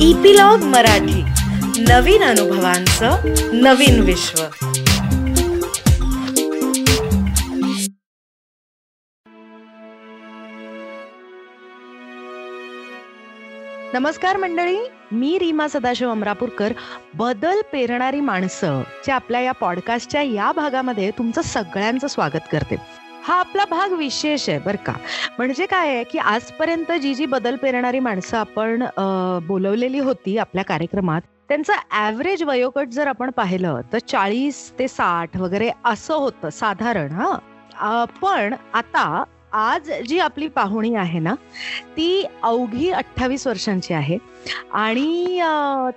Epilogue Marathi. नवीन अनुभवांचं नवीन विश्व. नमस्कार मंडळी मी रीमा सदाशिव अमरापूरकर. बदल पेरणारी माणसं च्या आपल्या या पॉडकास्टच्या या भागामध्ये तुमचं सगळ्यांचं स्वागत करते. हा आपला भाग विशेष आहे बरं का. म्हणजे काय आहे की आजपर्यंत जी जी बदल पेरणारी माणसं आपण बोलवलेली होती आपल्या कार्यक्रमात त्यांचं ॲव्हरेज वयोगट जर आपण पाहिलं तर चाळीस ते साठ वगैरे असं होतं साधारण हा. पण आता आज जी आपली पाहुणी आहे ना ती अवघी अठ्ठावीस वर्षांची आहे. आणि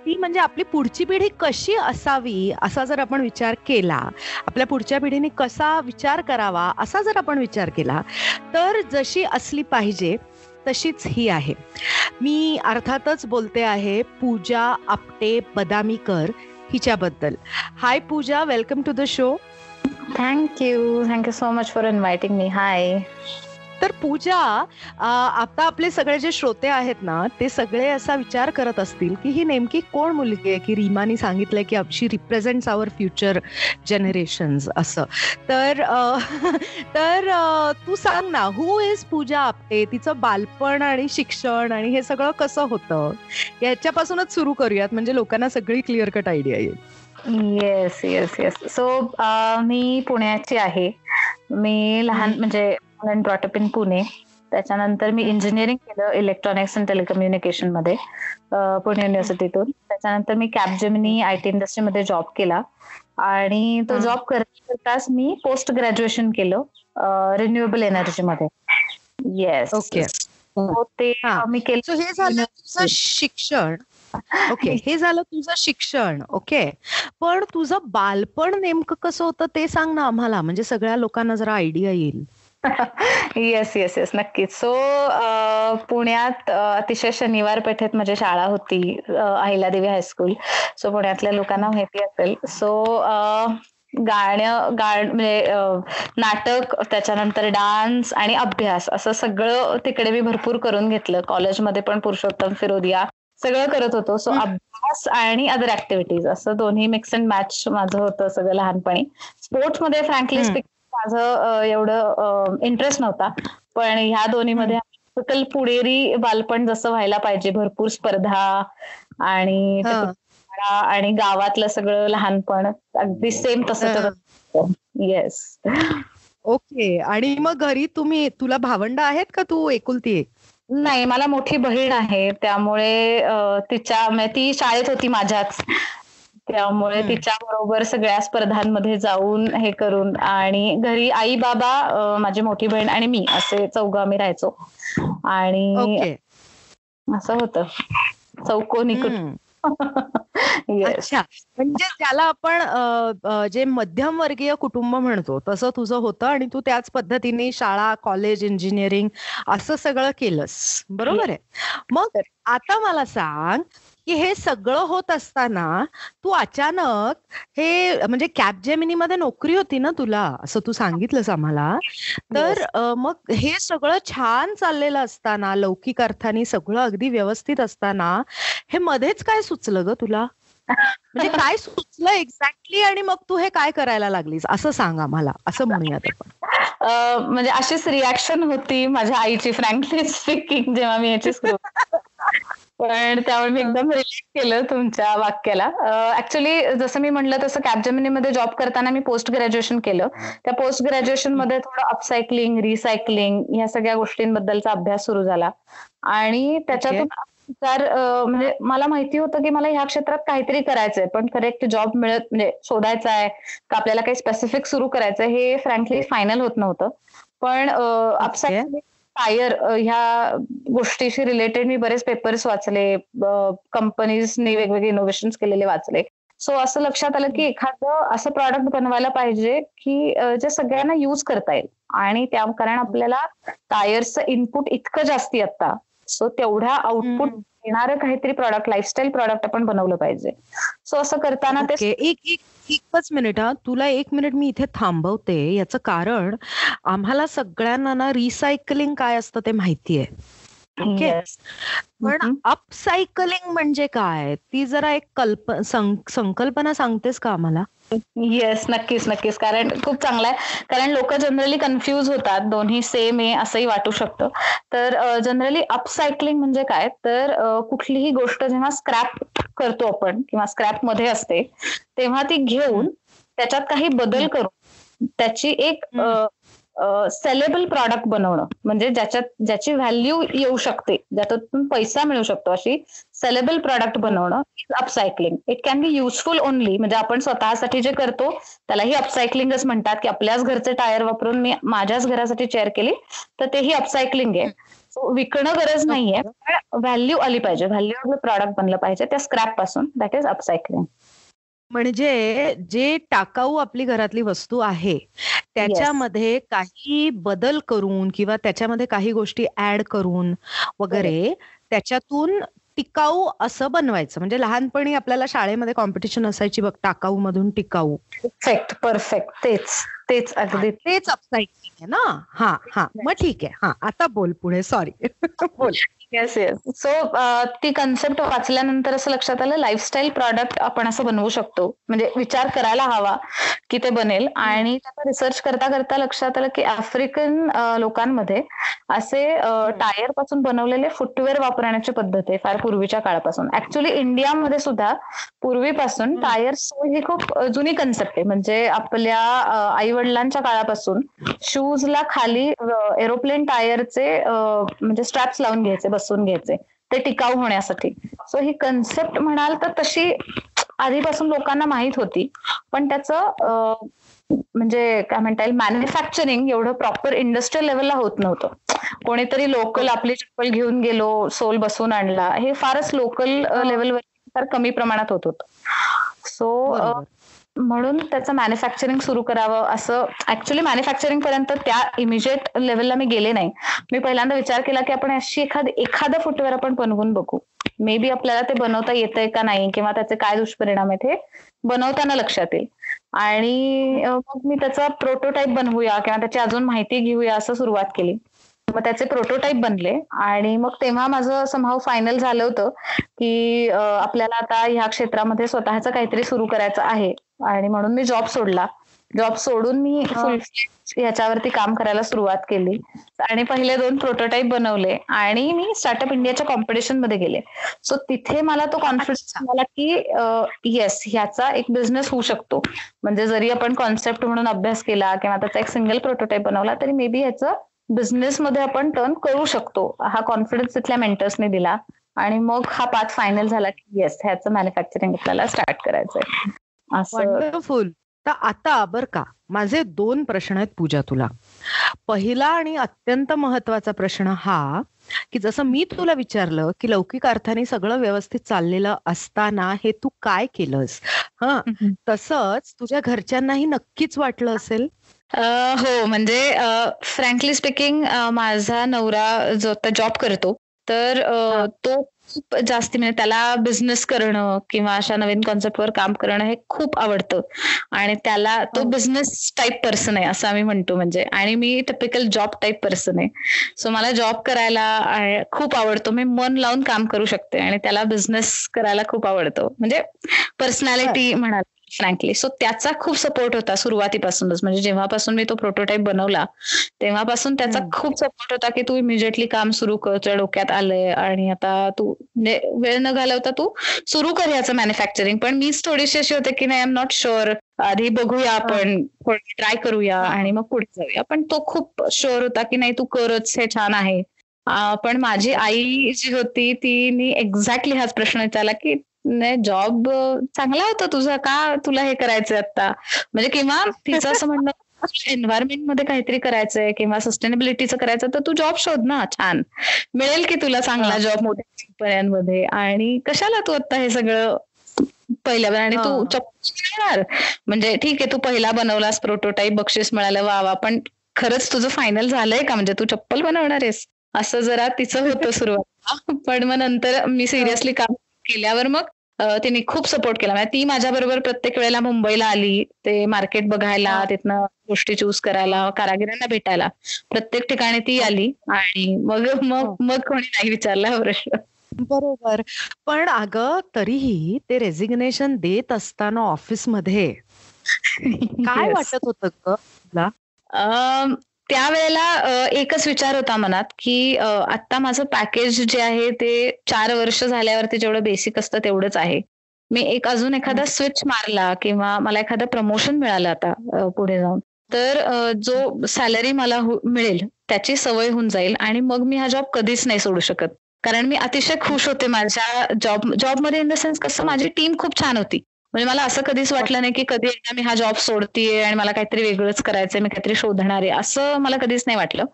ती म्हणजे आपली पुढची पिढी कशी असावी असा जर आपण विचार केला आपल्या पुढच्या पिढीने कसा विचार करावा असा जर आपण विचार केला तर जशी असली पाहिजे तशीच ही आहे. मी अर्थातच बोलते आहे Pooja Apte Badamikar हिच्याबद्दल. Hi Pooja welcome to the show. Thank you thank you so much for inviting me hi तर पूजा आता आपले सगळे जे श्रोते आहेत ना ते सगळे असा विचार करत असतील की ही नेमकी कोण मुलगी आहे? की रीमानी सांगितलंय की she represents our future generation असं. तर तर तू सांग ना हु इज पूजा आपटे? तिचं बालपण आणि शिक्षण आणि हे सगळं कसं होतं? याच्यापासूनच सुरू करूयात म्हणजे लोकांना सगळी क्लिअर कट आयडिया येईल येस येस येस सो मी पुण्याची आहे. मी लहान हम्म. म्हणजे ब्रॉटअप इन पुणे त्याच्यानंतर मी इंजिनिअरिंग केलं इलेक्ट्रॉनिक्स अँड टेलिकम्युनिकेशनमध्ये पुणे युनिव्हर्सिटीतून त्याच्यानंतर मी कॅपजेमिनी आय टी इंडस्ट्रीमध्ये जॉब केला. आणि तो. जॉब करता करताच मी पोस्ट ग्रॅज्युएशन केलं रिन्युएबल एनर्जीमध्ये येस Okay. ते मी केलं. हे झालं तुझं शिक्षण. ओके हे झालं तुझं शिक्षण. ओके पण तुझं बालपण नेमकं कसं होतं ते सांग ना आम्हाला. म्हणजे सगळ्या लोकांना जरा आयडिया येईल. येस येस येस नक्कीच. सो पुण्यात अतिशय शनिवार पेठेत माझी शाळा होती अ, अहिल्यादेवी हायस्कूल सो पुण्यातल्या लोकांना माहिती असेल. सो गाणं गाण म्हणजे नाटक त्याच्यानंतर डान्स आणि अभ्यास असं सगळं तिकडे मी भरपूर करून घेतलं. कॉलेजमध्ये पण पुरुषोत्तम फिरोदिया सगळं करत होतो. सो. अभ्यास आणि अदर ऍक्टिव्हिटीज असं दोन्ही मिक्स अँड मॅच माझं होतं सगळं लहानपणी. स्पोर्ट्समध्ये फ्रँकली हम्म. स्पीक माझं एवढं इंटरेस्ट नव्हता. पण ह्या दोन्हीमध्ये सकल पुणेरी बालपण जसं व्हायला पाहिजे भरपूर स्पर्धा आणि आणि गावातलं सगळं लहानपण अगदी सेम तसं येस ओके. आणि मग घरी तुम्ही तुला भावंड आहेत का तू एकुलती एक? नाही मला मोठी बहीण आहे. त्यामुळे तिच्या म्हणजे ती शाळेत होती माझ्याच. त्यामुळे. तिच्या बरोबर सगळ्या स्पर्धांमध्ये जाऊन हे करून आणि घरी आई बाबा माझी मोठी बहीण आणि मी असे चौघं आम्ही राहायचो. आणि असं होतं. चौकोनी अच्छा. म्हणजे ज्याला आपण जे मध्यमवर्गीय कुटुंब म्हणतो तसं तुझं होतं आणि तू त्याच पद्धतीने शाळा कॉलेज इंजिनिअरिंग असं सगळं केलंस. बरोबर आहे? मग आता मला सांग की हे सगळं होत असताना तू अचानक हे म्हणजे कॅबजेमिनी मध्ये नोकरी होती ना तुला असं तू सांगितलंस आम्हाला. तर मग हे सगळं छान चाललेलं असताना लौकिक अर्थाने सगळं अगदी व्यवस्थित असताना हे मध्येच काय सुचलं ग तुला? म्हणजे काय सुचलं एक्झॅक्टली आणि मग तू हे काय करायला लागलीस? असं सांग आम्हाला असं म्हणूयात आपण. म्हणजे अशीच रिॲक्शन होती माझ्या आईची फ्रँकली स्पीकिंग जेव्हा मी याची पण त्यामुळे मी एकदम रिलेट केलं तुमच्या वाक्याला. ऍक्च्युली जसं मी म्हटलं तसं कॅबजेमिनीमध्ये जॉब करताना मी पोस्ट ग्रॅज्युएशन केलं. त्या पोस्ट ग्रॅज्युएशनमध्ये थोडं अपसायकलिंग रिसायकलिंग ह्या सगळ्या गोष्टींबद्दलचा अभ्यास सुरू झाला. आणि त्याच्यातून विचार अं, म्हणजे मला माहिती होतं की मला ह्या क्षेत्रात काहीतरी करायचंय पण करेक्ट जॉब मिळत म्हणजे शोधायचा आहे का आपल्याला काही स्पेसिफिक सुरू करायचंय हे फ्रँकली फायनल होत नव्हतं. पण अपसायकलिंग टायर ह्या गोष्टीशी रिलेटेड मी बरेच पेपर्स वाचले कंपनीजनी वेगवेगळे इनोव्हेशन केलेले वाचले. सो असं लक्षात आलं की एखादं असं प्रॉडक्ट बनवायला पाहिजे की जे सगळ्यांना युज करता येईल. आणि त्या कारण आपल्याला टायर्सचं इनपुट इतकं जास्ती आता. सो तेवढ्या आउटपुट. येणारं काहीतरी प्रॉडक्ट लाईफस्टाईल प्रॉडक्ट आपण बनवलं पाहिजे. सो असं करताना ते एक एकच मिनिट हा. तुला एक मिनिट मी इथे थांबवते. याचं कारण आम्हाला सगळ्यांना ना रिसायकलिंग काय असतं ते माहिती आहे ओके. पण. अपसायकलिंग म्हणजे काय? ती जरा एक कल्प संकल्पना सांगतेस का आम्हाला? येस नक्कीच नक्कीच. कारण खूप चांगलं आहे. कारण लोक जनरली कन्फ्यूज होतात. दोन्ही सेम आहे असंही वाटू शकतं. तर जनरली अपसायकलिंग म्हणजे काय? तर कुठलीही गोष्ट जेव्हा स्क्रॅप करतो आपण किंवा स्क्रॅपमध्ये असते तेव्हा ती घेऊन त्याच्यात काही बदल करून त्याची एक सेलेबल प्रॉडक्ट बनवणं. म्हणजे ज्याच्यात ज्याची व्हॅल्यू येऊ शकते. ज्याच्यातून पैसा मिळू शकतो. अशी सेलेबल प्रॉडक्ट बनवणं upcycling it can be useful only म्हणजे आपण स्वतःसाठी जे करतो त्यालाही अपसायकलिंगच म्हणतात की आपल्याच घरचे टायर वापरून मी माझ्याच घरासाठी चेअर केली तर तेही अपसायकलिंग आहे. So, विकणं गरज नाहीये पण व्हॅल्यू आली पाहिजे. व्हॅल्यू प्रॉडक्ट बनलं पाहिजे त्या स्क्रॅपपासून. दॅट इज अपसायकलिंग म्हणजे जे टाकाऊ आपली घरातली वस्तू आहे त्याच्यामध्ये काही बदल करून किंवा त्याच्यामध्ये काही गोष्टी ऍड करून वगैरे त्याच्यातून टिकाऊ असं बनवायचं. म्हणजे लहानपणी आपल्याला शाळेमध्ये कॉम्पिटिशन असायची बघ टाकाऊ मधून टिकाऊ. परफेक्ट परफेक्ट तेच तेच अगदी. तेच अपसायकलिंग आहे ना? हा हा. मग ठीक आहे. हा आता बोल पुढे. सॉरी बोल. येस येस सो ती कन्सेप्ट वाचल्यानंतर असं लक्षात आलं लाईफस्टाईल प्रॉडक्ट आपण असं बनवू शकतो. म्हणजे विचार करायला हवा की ते बनेल. आणि त्याचा रिसर्च करता करता लक्षात आलं की आफ्रिकन लोकांमध्ये असे टायरपासून बनवलेले फुटवेअर वापरण्याची पद्धत आहे फार पूर्वीच्या काळापासून. ऍक्च्युली इंडियामध्ये सुद्धा पूर्वीपासून. टायर ही खूप जुनी कन्सेप्ट आहे. म्हणजे आपल्या आई वडिलांच्या काळापासून शूजला खाली एरोप्लेन टायरचे म्हणजे स्ट्रॅप्स लावून घ्यायचे. बसून घ्यायचे. ते टिकाऊ होण्यासाठी. सो ही कन्सेप्ट म्हणाल तर तशी आधीपासून लोकांना माहीत होती. पण त्याचं म्हणजे काय म्हणता येईल मॅन्युफॅक्चरिंग एवढं प्रॉपर इंडस्ट्रियल लेवलला होत नव्हतं. कोणीतरी लोकल आपली चप्पल घेऊन गेलो सोल बसून आणला. हे फारच लोकल लेवलवर फार कमी प्रमाणात होत होतं. सो. म्हणून त्याचं मॅन्युफॅक्चरिंग सुरू करावं असं ऍक्च्युली मॅन्युफॅक्चरिंग पर्यंत त्या इमिजिएट लेवलला मी गेले नाही. मी पहिल्यांदा विचार केला की आपण अशी एखाद एखादं फुटवेअर आपण बनवून बघू. मे बी आपल्याला ते बनवता येतंय का नाही किंवा त्याचे काय दुष्परिणाम आहेत हे बनवताना लक्षात येईल. आणि मग मी त्याचा प्रोटोटाईप बनवूया किंवा त्याची अजून माहिती घेऊया असं सुरुवात केली. मग त्याचे प्रोटोटाईप बनले आणि मग तेव्हा माझं समाव फायनल झालं होतं की आपल्याला आता ह्या क्षेत्रामध्ये स्वतःच काहीतरी सुरू करायचं आहे. आणि म्हणून मी जॉब सोडला. जॉब सोडून मी फुल ह्याच्यावरती काम करायला सुरुवात केली. आणि पहिले दोन प्रोटोटाईप बनवले आणि मी स्टार्टअप इंडियाच्या कॉम्पिटिशनमध्ये गेले. सो तिथे मला तो कॉन्फिडन्स आला की येस ह्याचा एक बिझनेस होऊ शकतो. म्हणजे जरी आपण कॉन्सेप्ट म्हणून अभ्यास केला किंवा त्याचा एक सिंगल प्रोटोटाईप बनवला तरी मे बी ह्याचं बिझनेस मध्ये आपण टर्न करू शकतो. हा कॉन्फिडन्स तिथल्या मेंटर्सने दिला. आणि मग हा पाथ फायनल झाला की येस ह्याचं मॅन्युफॅक्चरिंग आपल्याला स्टार्ट करायचंय. वंडरफुल तर आता बर का माझे दोन प्रश्न आहेत पूजा तुला. पहिला आणि अत्यंत महत्त्वाचा प्रश्न हा की जसं मी तुला विचारलं की लौकिक अर्थाने सगळं व्यवस्थित चाललेलं असताना हे तू काय केलंस? हा? तसंच तुझ्या घरच्यांनाही नक्कीच वाटलं असेल? हो म्हणजे फ्रँकली स्पीकिंग माझा नवरा जो आता जॉब करतो तर. तो खूप जास्ती म्हणजे त्याला बिझनेस करणं किंवा अशा नवीन कॉन्सेप्टवर काम करणं हे खूप आवडतं. आणि त्याला तो. बिझनेस टाईप पर्सन आहे असं आम्ही म्हणतो म्हणजे. आणि मी टिपिकल जॉब टाईप पर्सन आहे. सो मला जॉब करायला खूप आवडतो. मी मन लावून काम करू शकते आणि त्याला बिझनेस करायला खूप आवडतो. म्हणजे पर्सनॅलिटी म्हणाल फ्रँकली सो त्याचा खूप सपोर्ट होता सुरुवातीपासूनच. म्हणजे जेव्हापासून मी तो प्रोटोटाईप बनवला तेव्हापासून त्याचा. खूप सपोर्ट होता की तू इमिजिएटली काम सुरू कर तुझ्या डोक्यात आलंय आणि आता तू वेळ न घालवता तू सुरू कर याचं मॅन्युफॅक्चरिंग पण मीच थोडीशी अशी होते की नाही आय एम नॉट शुअर आधी बघूया आपण ट्राय करूया आणि मग पुढे जाऊया. पण तो खूप शुअर होता की नाही तू करच हे छान आहे. पण माझी आई जी होती तिने एक्झॅक्टली हाच प्रश्न विचारला की नाही जॉब चांगला होता तुझा. का तुला हे करायचंय आता म्हणजे किंवा तिचं असं म्हणणं एन्व्हायरमेंटमध्ये काहीतरी करायचंय किंवा सस्टेनेबिलिटीचं करायचं तर तू जॉब शोध ना छान. मिळेल की तुला चांगला. जॉब मोठ्या कंपन्यांमध्ये आणि कशाला तू आता हे सगळं पहिल्या आणि तू. चप्पल म्हणजे ठीक आहे तू पहिला बनवलास प्रोटोटाईप बक्षीस मिळालं वा वा पण खरंच तुझं फायनल झालंय का? म्हणजे तू चप्पल बनवणार आहेस? असं जरा तिचं होतं सुरुवात. पण मग नंतर मी सिरियसली काम केल्यावर मग तिने खूप सपोर्ट केला. म्हणजे ती माझ्या बरोबर प्रत्येक वेळेला मुंबईला आली. ते मार्केट बघायला तिथनं गोष्टी चूज करायला कारागिरांना भेटायला. प्रत्येक ठिकाणी ती आली आणि मग मग मग कोणी नाही विचारला प्रश्न. बरोबर. पण अगं तरीही ते रेझिग्नेशन देत असताना ऑफिसमध्ये काय वाटत होतं तुला? त्यावेळेला एकच विचार होता मनात की आता माझं पॅकेज जे आहे ते चार वर्ष झाल्यावरती जेवढं बेसिक असतं तेवढंच आहे. मी एक अजून एखादा स्विच मारला किंवा मला एखादं प्रमोशन मिळालं आता पुढे जाऊन तर जो सॅलरी मला मिळेल त्याची सवय होऊन जाईल आणि मग मी हा जॉब कधीच नाही सोडू शकत. कारण मी अतिशय खुश होते माझ्या जॉब जॉबमध्ये इन द सेन्स कसं माझी टीम खूप छान होती. म्हणजे मला असं कधीच वाटलं नाही की कधी एकदा मी हा जॉब सोडतीये आणि मला काहीतरी वेगळंच करायचंय मी काहीतरी शोधणार आहे असं मला कधीच नाही वाटलं.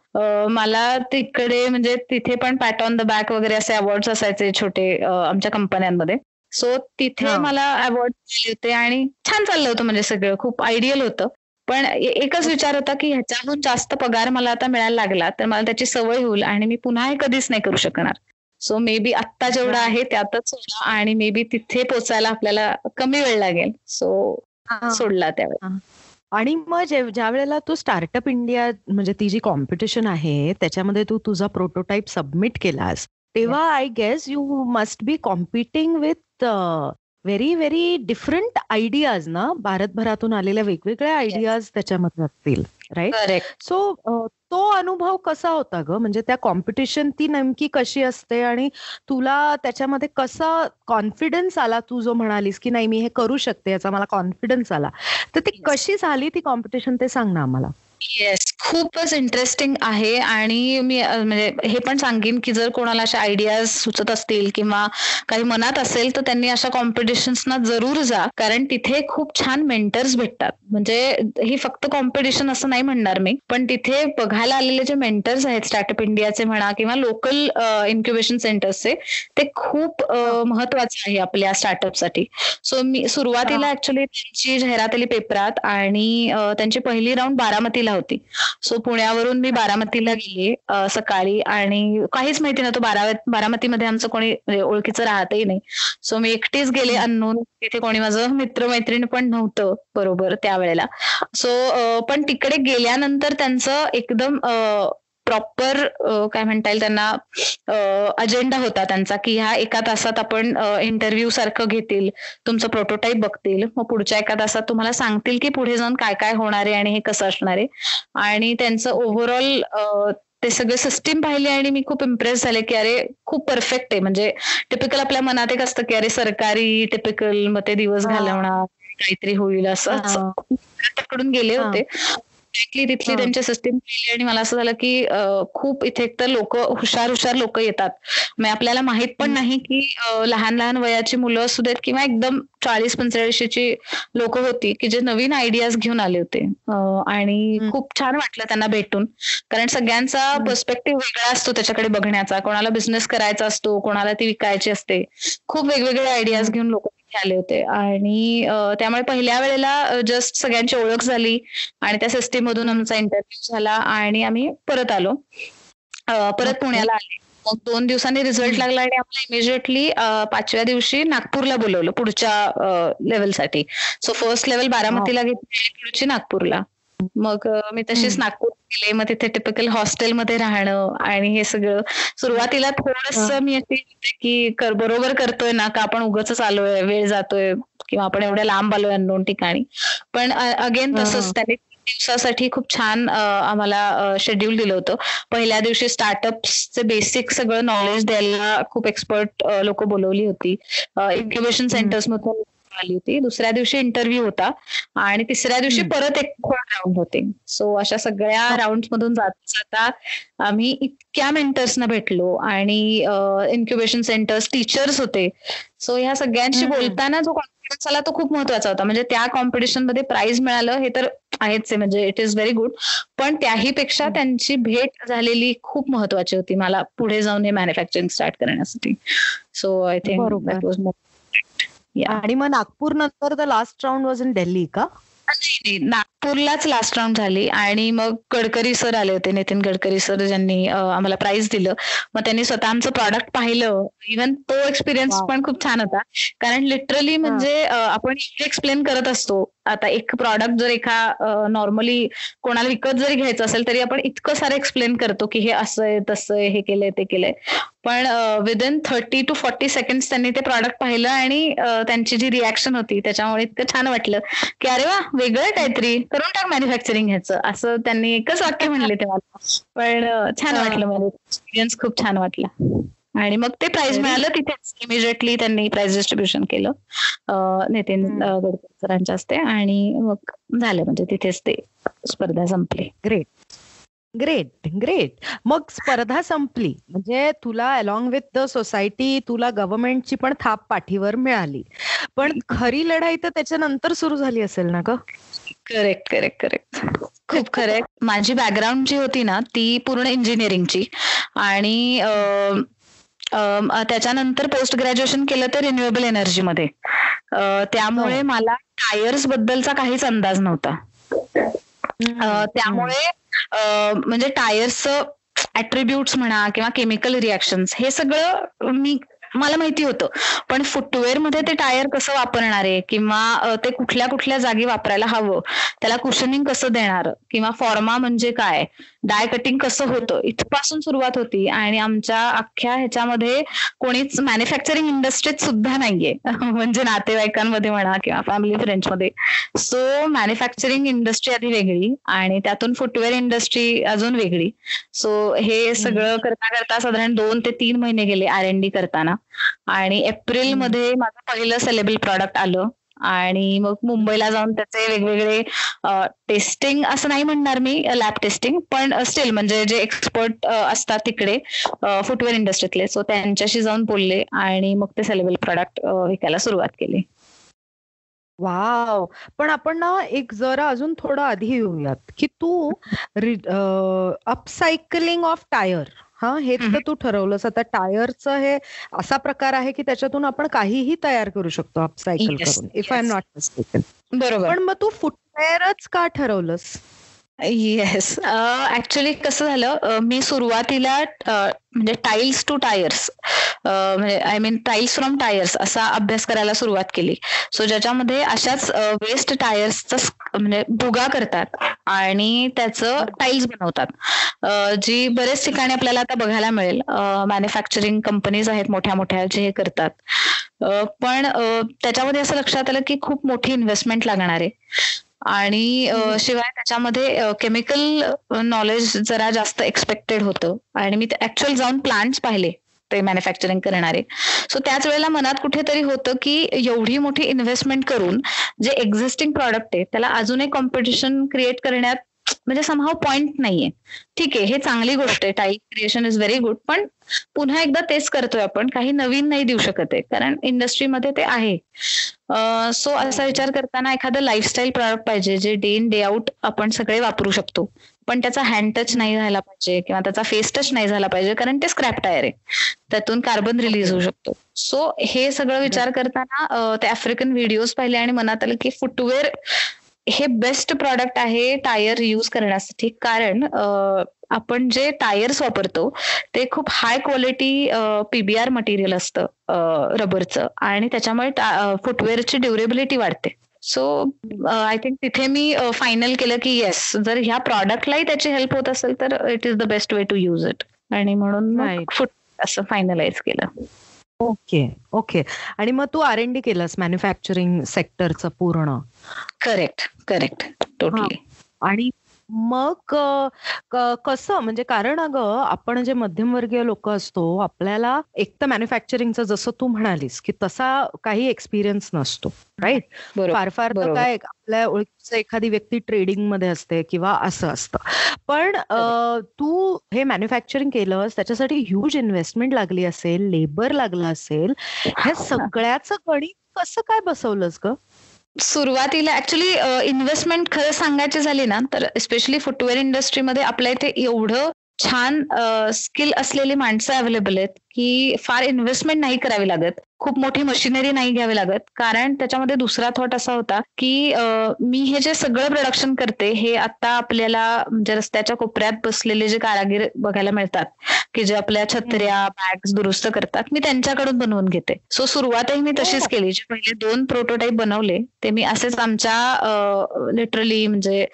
मला तिकडे म्हणजे तिथे पण पॅट ऑन द बॅक वगैरे असे अवॉर्ड असायचे छोटे आमच्या कंपन्यांमध्ये. सो तिथे मला अवॉर्ड मिळाले होते आणि छान चाललं होतं म्हणजे सगळं खूप आयडियल होतं. पण एकच विचार होता की ह्याच्याहून जास्त पगार मला आता मिळायला लागला तर मला त्याची सवय होईल आणि मी पुन्हा हे कधीच नाही करू शकणार. सो मे बी आत्ता जेवढं आहे त्यातच सोडा आणि मे बी तिथे पोचायला आपल्याला कमी वेळ लागेल. सो सोडला त्यावेळेला आणि मग ज्या वेळेला तू स्टार्टअप इंडिया म्हणजे ती जी कॉम्पिटिशन आहे त्याच्यामध्ये तू तुझा प्रोटोटाईप सबमिट केलास तेव्हा I guess you must be competing with very very different ideas ना? भारतभरातून आलेल्या वेगवेगळ्या आयडियाज त्याच्यामध्ये असतील राईट सो तो अनुभव कसा होता ग? म्हणजे त्या कॉम्पिटिशन ती नेमकी कशी असते? आणि तुला त्याच्यामध्ये कसा कॉन्फिडन्स आला? तू जो म्हणालीस की नाही मी हे करू शकते याचा मला कॉन्फिडन्स आला. तर ती कशी झाली ती कॉम्पिटिशन ते सांग ना आम्हाला. येस खूपच इंटरेस्टिंग आहे आणि मी म्हणजे हे पण सांगेन की जर कोणाला अशा आयडियाज सुचत असतील किंवा काही मनात असेल तर त्यांनी अशा कॉम्पिटिशन्सना जरूर जा. कारण तिथे खूप छान मेंटर्स भेटतात. म्हणजे ही फक्त कॉम्पिटिशन असं नाही म्हणणार मी पण तिथे बघायला आलेले जे मेंटर्स आहेत स्टार्टअप इंडियाचे म्हणा किंवा लोकल इन्क्युबेशन सेंटर्सचे ते खूप महत्त्वाचे आहे आपल्या स्टार्टअपसाठी सो मी सुरुवातीला ऍक्च्युली त्यांची जाहिरात आली पेपरात आणि त्यांची पहिली राऊंड बारामतीला होती. सो पुण्यावरून मी बारामतीला गेले सकाळी आणि काहीच माहिती नव्हतं. बारा बारामतीमध्ये आमचं कोणी म्हणजे ओळखीचं राहतही नाही. सो मी एकटीच गेले अननोन. तिथे कोणी माझं मित्रमैत्रीण पण नव्हतं बरोबर त्यावेळेला. सो पण तिकडे गेल्यानंतर त्यांचं एकदम प्रॉपर काय म्हणता येईल त्यांना अजेंडा होता त्यांचा की ह्या एका तासात आपण इंटरव्ह्यू सारखं घेतील तुमचं प्रोटोटाईप बघतील. मग पुढच्या एका तासात तुम्हाला सांगतील की पुढे जाऊन काय काय होणार आहे आणि हे कसं असणार आहे. आणि त्यांचं ओव्हरऑल ते सगळे सिस्टीम पाहिले आणि मी खूप इम्प्रेस झाले की अरे खूप परफेक्ट आहे. म्हणजे टिपिकल आपल्या मनात एक असतं की अरे सरकारी टिपिकल मग ते दिवस घालवणार काहीतरी होईल असं. कडून गेले होते. तिथली त्यांची सिस्टीम केली आणि मला असं झालं की खूप इथे तर लोक हुशार हुशार लोक येतात. म्हणजे आपल्याला माहीत पण नाही की लहान लहान वयाची मुलं असू देत किंवा एकदम चाळीस पंचेचाळीसची लोक होती की जे नवीन आयडियाज घेऊन आले होते. आणि खूप छान वाटलं त्यांना भेटून. कारण सगळ्यांचा पर्स्पेक्टिव्ह वेगळा असतो त्याच्याकडे बघण्याचा. कोणाला बिझनेस करायचा असतो कोणाला ती विकायची असते. खूप वेगवेगळे आयडियाज घेऊन लोक आले होते. आणि त्यामुळे पहिल्या वेळेला जस्ट सगळ्यांची ओळख झाली आणि त्या सिस्टीम मधून आमचा इंटरव्ह्यू झाला आणि आम्ही परत आलो. परत पुण्याला आले. मग दोन दिवसांनी रिझल्ट लागला आणि आम्हाला इमिजिएटली पाचव्या दिवशी नागपूरला बोलवलं पुढच्या लेवलसाठी सो फर्स्ट लेवल बारामतीला घेतली पुढची नागपूरला. मग मी तशीच नागपूर गेले. मग तिथे टिपिकल हॉस्टेलमध्ये राहणं आणि हे सगळं. सुरुवातीला थोडस मी अशी की बरोबर करतोय ना का आपण उगच आलोय वेळ जातोय किंवा आपण एवढ्या लांब आलोय अननोन ठिकाणी. पण अगेन तसंच त्याने दिवसासाठी खूप छान आम्हाला शेड्यूल दिलं होतं. पहिल्या दिवशी स्टार्टअप्सचे बेसिक सगळं नॉलेज द्यायला खूप एक्सपर्ट लोक बोलवली होती. इन्क्युबेशन सेंटर्स मधून आली होती. दुसऱ्या दिवशी इंटरव्ह्यू होता आणि तिसऱ्या दिवशी परत एक राऊंड होते. सो अशा सगळ्या राऊंड मधून जाता जाता आम्ही इतक्या मेंटर्सना भेटलो आणि इन्क्युबेशन सेंटर्स टीचर्स होते. सो ह्या सगळ्यांशी बोलताना जो कॉन्फिडन्स आला तो खूप महत्त्वाचा होता. म्हणजे त्या कॉम्पिटिशनमध्ये प्राइज मिळालं हे तर आहेच आहे. म्हणजे इट इज व्हेरी गुड पण त्याही पेक्षा त्यांची भेट झालेली खूप महत्वाची होती मला पुढे जाऊन हे मॅन्युफॅक्चरिंग स्टार्ट करण्यासाठी. सो आय थिंक आणि मग नागपूर नंतर the last round was in Delhi का? नाही नागपूरलाच लास्ट राऊंड झाली. आणि मग गडकरी सर आले होते. नितीन गडकरी सर ज्यांनी आम्हाला प्राइज दिलं. मग त्यांनी स्वतः आमचं प्रॉडक्ट पाहिलं. इव्हन तो एक्सपिरियन्स पण खूप छान होता. कारण लिटरली म्हणजे आपण एक्सप्लेन करत असतो. आता एक प्रॉडक्ट जर एका नॉर्मली कोणाला विकत जरी घ्यायचं असेल तरी आपण इतकं सारं एक्सप्लेन करतो की हे असं आहे तसं आहे हे केलंय ते केलंय. पण within thirty two forty second त्यांनी ते प्रॉडक्ट पाहिलं आणि त्यांची जी रिॲक्शन होती त्याच्यामुळे इतकं छान वाटलं की अरे वा वेगळं काहीतरी करून टाक मॅन्युफॅक्चरिंग ह्याचं. असं त्यांनी एकच वाक्य म्हणले ते मला. पण छान वाटलं मला. एक्सपिरियन्स खूप छान वाटला. आणि मग ते प्राइज मिळालं तिथेच इमिजिएटली त्यांनी प्राइज डिस्ट्रीब्युशन केलं. नितीन गडकरी सरांच्या हस्ते आणि मग झालं म्हणजे तिथेच ते स्पर्धा संपली. ग्रेट ग्रेट ग्रेट मग स्पर्धा संपली. म्हणजे तुला अलॉंग विथ द सोसायटी तुला गव्हर्नमेंटची पण थाप पाठीवर मिळाली. पण खरी लढाई तर त्याच्यानंतर सुरू झाली असेल ना ग? करेक्ट करेक्ट करेक्ट खूप करेक्ट माझी बॅकग्राऊंड जी होती ना ती पूर्ण इंजिनिअरिंगची आणि त्याच्यानंतर पोस्ट ग्रॅज्युएशन केलं तर रिन्युएबल एनर्जीमध्ये त्यामुळे हो. मला टायर्स बद्दलचा काहीच अंदाज नव्हता. त्यामुळे म्हणजे टायर्सचं ऍट्रिब्यूट्स म्हणा किंवा केमिकल रिॲक्शन्स हे सगळं मी मला माहिती होतं. पण फुटवेअरमध्ये ते टायर कसं वापरणार आहे किंवा ते कुठल्या कुठल्या जागी वापरायला हवं त्याला कुशनिंग कसं देणार किंवा फॉर्मा म्हणजे काय डाय कटिंग कसं होतं? इथपासून सुरुवात होती आणि आमच्या अख्ख्या ह्याच्यामध्ये कोणीच मॅन्युफॅक्चरिंग इंडस्ट्रीत सुद्धा नाहीये. म्हणजे नातेवाईकांमध्ये म्हणा किंवा फॅमिली फ्रेंड्समध्ये सो मॅन्युफॅक्चरिंग इंडस्ट्री आधी वेगळी आणि त्यातून फुटवेअर इंडस्ट्री अजून वेगळी. सो हे सगळं करता करता साधारण दोन ते तीन महिने गेले आर एन डी करताना. आणि एप्रिलमध्ये माझं पहिलं सेलेबल प्रॉडक्ट आलं. आणि मग मुंबईला जाऊन त्याचे वेगवेगळे टेस्टिंग असं नाही म्हणणार मी लॅब टेस्टिंग पण स्टील म्हणजे जे एक्सपर्ट असतात तिकडे फुटवेअर इंडस्ट्रीतले सो त्यांच्याशी जाऊन बोलले आणि मग ते सेलेबल प्रॉडक्ट विकायला सुरुवात केली. वाव! पण आपण ना एक जरा अजून थोडं आधी येऊयात की तू अपसायकलिंग ऑफ टायर हा हेच तर तू ठरवलंस. आता टायरचं हे असा प्रकार आहे की त्याच्यातून आपण काहीही तयार करू शकतो अपसायकल करून if I am not mistaken बरोबर. पण मग तू फुटवेअरच का ठरवलंस? येस ऍक्च्युली कसं झालं मी सुरुवातीला म्हणजे टाईल्स टू टायर्स म्हणजे I mean tiles from tyres असा अभ्यास करायला सुरुवात केली. सो ज्याच्यामध्ये अशाच वेस्ट टायर्सचा म्हणजे भुगा करतात आणि त्याचं टाईल्स बनवतात. जी बरेच ठिकाणी आपल्याला आता बघायला मिळेल. मॅन्युफॅक्चरिंग कंपनीज आहेत मोठ्या मोठ्या जे हे करतात. पण त्याच्यामध्ये असं लक्षात आलं की खूप मोठी इन्व्हेस्टमेंट लागणार आहे. आणि शिवाय त्याच्यामध्ये केमिकल नॉलेज जरा जास्त एक्सपेक्टेड होतं. आणि मी ऍक्च्युअल जाऊन प्लांट्स पाहिले ते मॅन्युफॅक्चरिंग करणारे. सो त्याच वेळेला मनात कुठेतरी होतं की एवढी मोठी इन्व्हेस्टमेंट करून जे एक्झिस्टिंग प्रॉडक्ट आहे त्याला अजून एक कॉम्पिटिशन क्रिएट करण्यात म्हणजे समहाव पॉइंट नाहीये. ठीक आहे हे चांगली गोष्ट आहे. Type creation is very good पण पुन्हा एकदा तेच करतोय आपण. काही नवीन नाही देऊ शकत आहे. कारण इंडस्ट्रीमध्ये ते आहे. सो असा विचार करताना एखादं लाईफस्टाईल प्रॉडक्ट पाहिजे जे डे इन डे आउट आपण सगळे वापरू शकतो. पण त्याचा हँड टच नाही झाला पाहिजे किंवा त्याचा फेस टच नाही झाला पाहिजे कारण ते स्क्रॅप टायर आहे. त्यातून कार्बन रिलीज होऊ शकतो. सो हे सगळं विचार करताना ते आफ्रिकन व्हिडिओज पाहिले आणि मनात आलं की फुटवेअर हे बेस्ट प्रॉडक्ट आहे टायर यूज करण्यासाठी. कारण आपण जे टायर्स वापरतो ते खूप हाय क्वालिटी पीबीआर मटेरियल असतं रबरचं. आणि त्याच्यामुळे फुटवेअरची ड्युरेबिलिटी वाढते. सो आय थिंक तिथे मी फायनल केलं की येस जर ह्या प्रॉडक्टलाही त्याची हेल्प होत असेल तर it is the best way to use it आणि म्हणून फुट असं फायनलाइज केलं. Okay okay. आणि मग तू आर एन डी केलंस मॅन्युफॅक्चरिंग सेक्टरचं पूर्ण. करेक्ट करेक्ट टोटली आणि मग कसं? म्हणजे कारण अगं आपण जे मध्यमवर्गीय लोक असतो आपल्याला एक तर मॅन्युफॅक्चरिंगचं जसं तू म्हणालीस की तसा काही एक्सपिरियन्स नसतो राईट फार फार तर काय आपल्या ओळखीचं एखादी व्यक्ती ट्रेडिंगमध्ये असते किंवा असं असतं. पण तू हे मॅन्युफॅक्चरिंग केलंस त्याच्यासाठी ह्यूज इन्व्हेस्टमेंट लागली असेल लेबर लागलं असेल ह्या सगळ्याचं गणित कसं काय बसवलंस ग? सुरुवातीला ऍक्च्युली इन्व्हेस्टमेंट खरं सांगायची झाली ना तर स्पेशली फुटवेअर इंडस्ट्रीमध्ये आपल्या इथे एवढं छान स्किल असलेली माणसं अवेलेबल आहेत की फार इन्व्हेस्टमेंट नाही करावी लागत. खूप मोठी मशिनरी नाही घ्यावी लागत. कारण त्याच्यामध्ये दुसरा थॉट असा होता की मी हे जे सगळं प्रोडक्शन करते हे आता आपल्याला म्हणजे रस्त्याच्या कोपऱ्यात बसलेले जे कारागीर बघायला मिळतात की जे आपल्या छत्र्या बॅग्स दुरुस्त करतात मी त्यांच्याकडून बनवून घेते. सो सुरुवातही मी तशीच हो. केली. जे पहिले दोन प्रोटोटाईप बनवले ते मी असेच आमच्या लिटरली म्हणजे